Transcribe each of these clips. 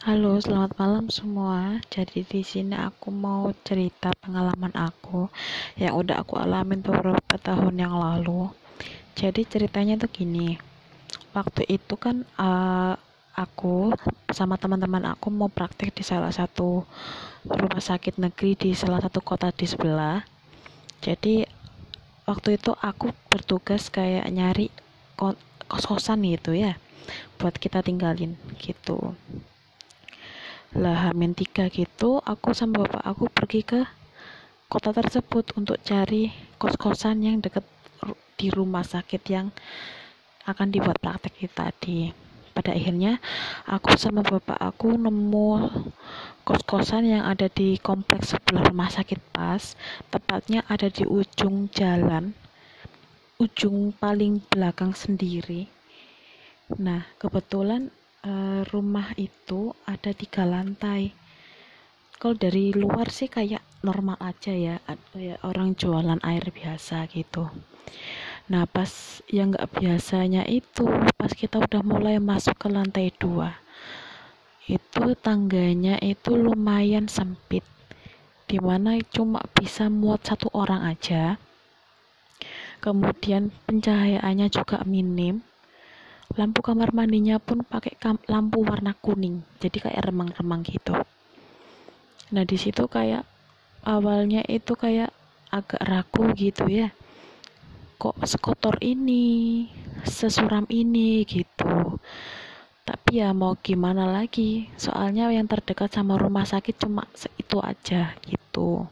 Halo, selamat malam semua. Jadi di sini aku mau cerita pengalaman aku yang udah aku alamin beberapa tahun yang lalu. Jadi ceritanya tuh gini. Waktu itu kan uh, aku sama teman-teman aku mau praktek di salah satu rumah sakit negeri di salah satu kota di sebelah. Jadi waktu itu aku bertugas kayak nyari kos-kosan gitu ya buat kita tinggalin gitu lah Hamin tiga gitu aku sama bapak aku pergi ke kota tersebut untuk cari kos-kosan yang deket di rumah sakit yang akan dibuat praktek tadi. Pada akhirnya aku sama bapak aku nemu kos-kosan yang ada di kompleks sebelah rumah sakit pas tepatnya ada di ujung jalan ujung paling belakang sendiri. Nah kebetulan uh, rumah itu ada tiga lantai. Kalau dari luar sih kayak normal aja ya kayak orang jualan air biasa gitu. Nah pas yang nggak biasanya itu pas kita udah mulai masuk ke lantai dua itu tangganya itu lumayan sempit di mana cuma bisa muat satu orang aja. Kemudian pencahayaannya juga minim lampu kamar mandinya pun pakai lampu warna kuning. Jadi kayak remang-remang gitu. Nah di situ kayak awalnya itu kayak agak ragu gitu ya. Kok sekotor ini sesuram ini gitu. Tapi ya mau gimana lagi? Soalnya yang terdekat sama rumah sakit cuma itu aja gitu.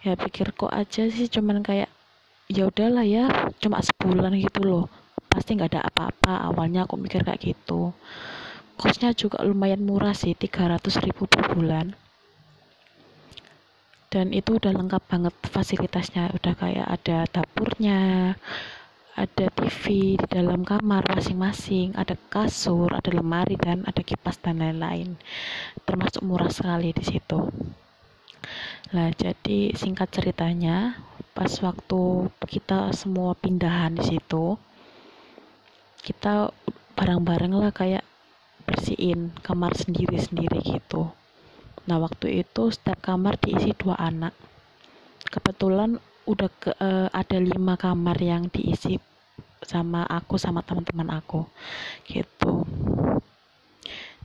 Ya pikir kok aja sih cuman kayak ya udahlah ya cuma sebulan gitu loh pasti nggak ada apa-apa. Awalnya aku mikir kayak gitu. Kosnya juga lumayan murah sih 300 ribu per bulan. Dan itu udah lengkap banget fasilitasnya. Udah kayak ada dapurnya ada TV di dalam kamar masing-masing ada kasur ada lemari dan ada kipas dan lain-lain. Termasuk murah sekali di situ. Nah, jadi singkat ceritanya, pas waktu kita semua pindahan di situ, kita bareng-bareng lah kayak bersihin kamar sendiri-sendiri gitu. Nah waktu itu setiap kamar diisi dua anak. Kebetulan udah ke, uh, ada lima kamar yang diisi sama aku sama teman-teman aku gitu.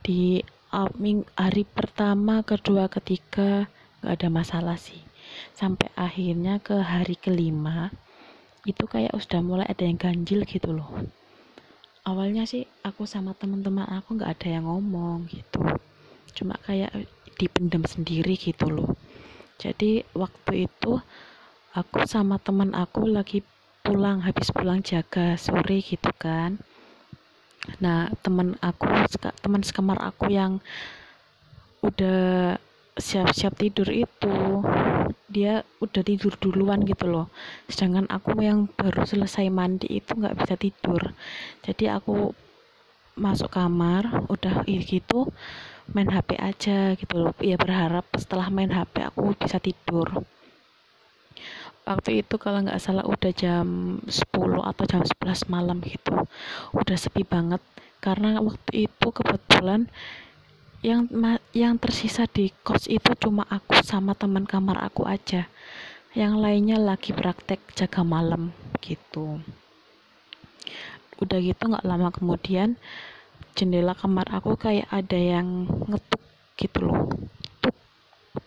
Di uh, hari pertama kedua ketiga nggak ada masalah sih. Sampai akhirnya ke hari kelima itu kayak sudah mulai ada yang ganjil gitu loh awalnya sih aku sama teman-teman aku nggak ada yang ngomong gitu. Cuma kayak dipendam sendiri gitu loh. Jadi waktu itu aku sama teman aku lagi pulang habis pulang jaga sore gitu kan. Nah teman aku teman sekamar aku yang udah siap-siap tidur itu dia udah tidur duluan gitu loh. Sedangkan aku yang baru selesai mandi itu nggak bisa tidur. Jadi aku masuk kamar udah gitu main HP aja gitu loh. Ya berharap setelah main HP aku bisa tidur. Waktu itu kalau nggak salah udah jam 10 atau jam 11 malam gitu. Udah sepi banget. Karena waktu itu kebetulan yang yang tersisa di kos itu cuma aku sama teman kamar aku aja. Yang lainnya lagi praktek jaga malam gitu. Udah gitu nggak lama kemudian jendela kamar aku kayak ada yang ngetuk gitu loh. Tuk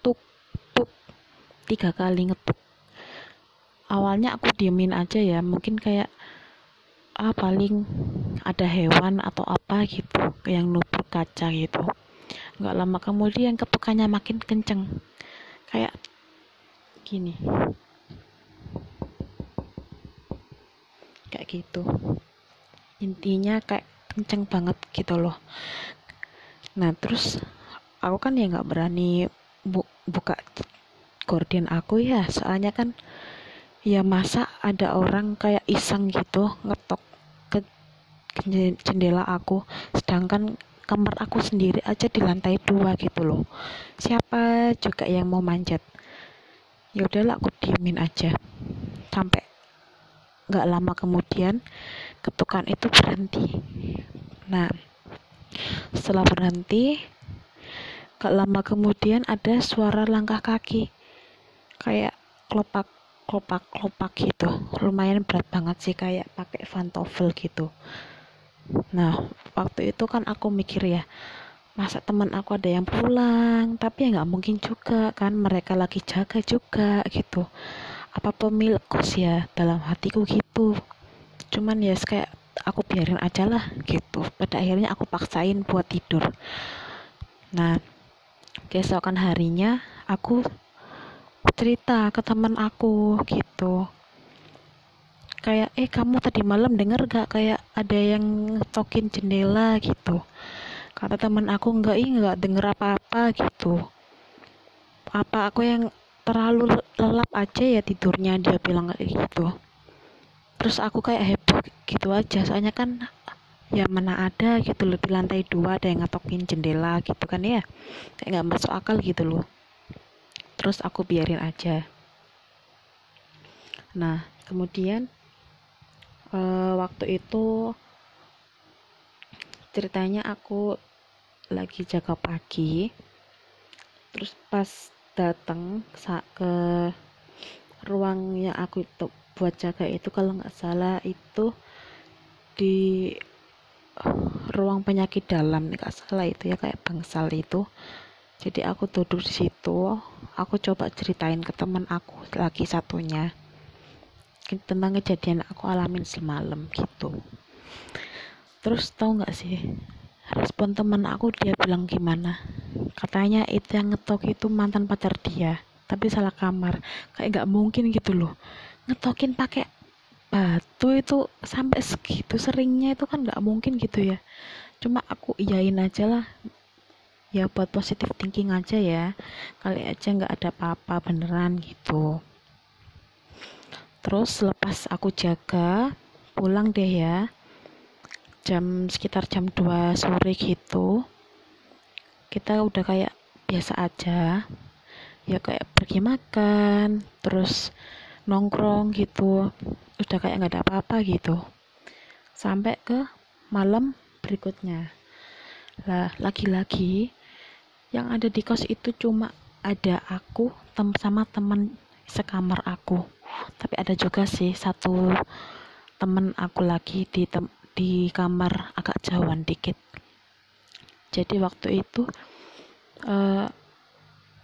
tuk tuk. Tiga kali ngetuk. Awalnya aku diemin aja ya mungkin kayak ah paling ada hewan atau apa gitu. Yang nubur kaca gitu nggak lama kemudian ketukannya makin kenceng. Kayak gini. Kayak gitu. Intinya kayak kenceng banget gitu loh. Nah terus aku kan ya nggak berani bu buka gorden aku ya. Soalnya kan ya masa ada orang kayak iseng gitu ngetok ke jendela aku. Sedangkan kamar aku sendiri aja di lantai dua gitu loh. Siapa juga yang mau manjat? Ya udahlah aku diemin aja. Sampai nggak lama kemudian ketukan itu berhenti. Nah setelah berhenti gak lama kemudian ada suara langkah kaki. Kayak klopak klopak klopak gitu. Lumayan berat banget sih kayak pakai pantofel gitu. Nah waktu itu kan aku mikir ya masa teman aku ada yang pulang? Tapi ya nggak mungkin juga kan mereka lagi jaga juga gitu. Apa pemilik kos ya dalam hatiku gitu. Cuman ya kayak aku biarin aja lah gitu. Pada akhirnya aku paksain buat tidur. Nah keesokan harinya aku cerita ke teman aku gitu kayak eh kamu tadi malam denger gak kayak ada yang ngetokin jendela gitu? Kata teman aku enggak ih enggak denger apa-apa gitu. Apa aku yang terlalu lelap aja ya tidurnya dia bilang kayak gitu. Terus aku kayak heboh gitu aja soalnya kan ya mana ada gitu loh di lantai dua ada yang ngetokin jendela gitu kan ya. Kayak nggak masuk akal gitu loh. Terus aku biarin aja. Nah kemudian uh, waktu itu ceritanya aku lagi jaga pagi. Terus pas datang ke ruangnya aku itu buat jaga itu kalau nggak salah itu di ruang penyakit dalam nggak salah itu ya kayak bangsal itu. Jadi aku duduk di situ aku coba ceritain ke teman aku lagi satunya tentang kejadian aku alamin semalam gitu. Terus tahu nggak sih respon teman aku dia bilang gimana? Katanya itu yang ngetok itu mantan pacar dia tapi salah kamar. Kayak nggak mungkin gitu loh. Ngetokin pakai batu itu sampai segitu seringnya itu kan nggak mungkin gitu ya. Cuma aku iyain aja lah. Ya buat positif thinking aja ya. Kali aja nggak ada apa-apa beneran gitu terus lepas aku jaga pulang deh ya. Jam sekitar jam 2 sore gitu. Kita udah kayak biasa aja. Ya kayak pergi makan terus nongkrong gitu. Udah kayak nggak ada apa-apa gitu. Sampai ke malam berikutnya. Lah lagi-lagi yang ada di kos itu cuma ada aku tem sama teman sekamar aku tapi ada juga sih satu temen aku lagi di tem di kamar agak jauhan dikit. Jadi waktu itu uh,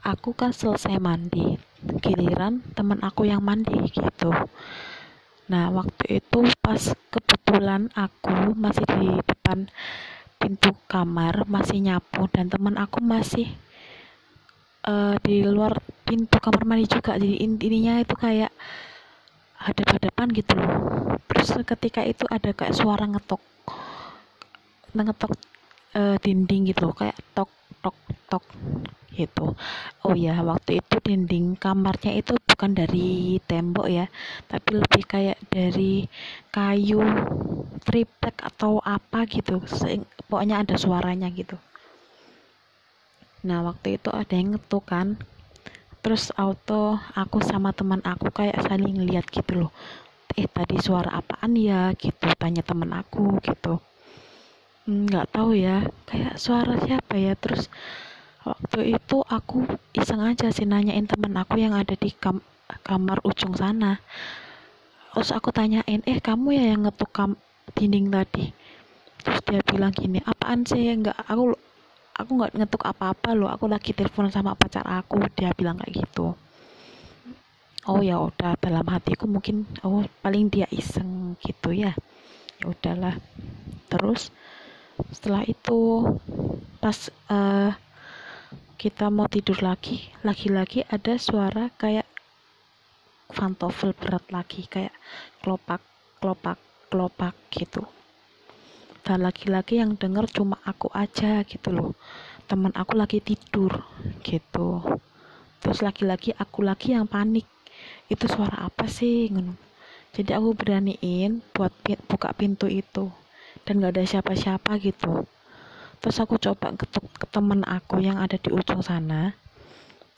aku kan selesai mandi. Giliran teman aku yang mandi gitu. Nah waktu itu pas kebetulan aku masih di depan pintu kamar masih nyapu dan teman aku masih uh, di luar pintu kamar mandi juga. Jadi intinya itu kayak hadap-hadapan gitu loh. Terus ketika itu ada kayak suara ngetok ngetok uh, dinding gitu loh. Kayak tok tok tok gitu. Oh ya waktu itu dinding kamarnya itu bukan dari tembok ya tapi lebih kayak dari kayu triplek atau apa gitu. Pokoknya ada suaranya gitu. Nah waktu itu ada yang ngetuk kan terus auto aku sama teman aku kayak saling lihat gitu loh. Eh tadi suara apaan ya gitu tanya teman aku gitu. Hmm, nggak hmm, tahu ya kayak suara siapa ya. Terus waktu itu aku iseng aja sih nanyain teman aku yang ada di kam kamar ujung sana. Terus aku tanyain eh kamu ya yang ngetuk kam dinding tadi? Terus dia bilang gini apaan sih nggak aku aku nggak ngetuk apa-apa loh. Aku lagi telepon sama pacar aku. Dia bilang kayak gitu. Oh ya udah. Dalam hatiku mungkin oh paling dia iseng gitu ya. Ya udahlah. Terus setelah itu pas uh, kita mau tidur lagi lagi-lagi ada suara kayak pantofel berat lagi. Kayak kelopak kelopak kelopak gitu dan laki-laki yang denger cuma aku aja gitu loh. Teman aku lagi tidur gitu. Terus laki-laki aku lagi yang panik. Itu suara apa sih? Jadi aku beraniin buat buka pintu itu dan gak ada siapa-siapa gitu. Terus aku coba ketuk ke temen aku yang ada di ujung sana.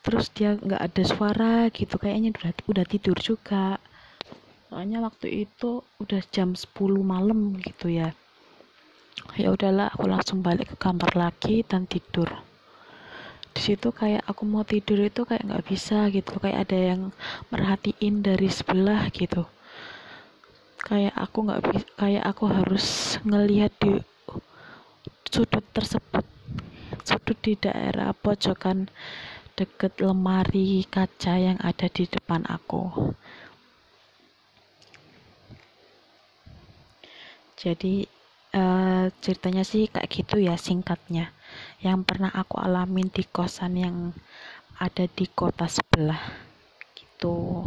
Terus dia nggak ada suara gitu. Kayaknya udah udah tidur juga. Soalnya waktu itu udah jam 10 malam gitu ya ya udahlah aku langsung balik ke kamar lagi dan tidur. Di situ kayak aku mau tidur itu kayak nggak bisa gitu kayak ada yang merhatiin dari sebelah gitu. Kayak aku nggak bisa kayak aku harus ngelihat di sudut tersebut sudut di daerah pojokan deket lemari kaca yang ada di depan aku. Jadi uh, ceritanya sih kayak gitu ya singkatnya. Yang pernah aku alamin di kosan yang ada di kota sebelah gitu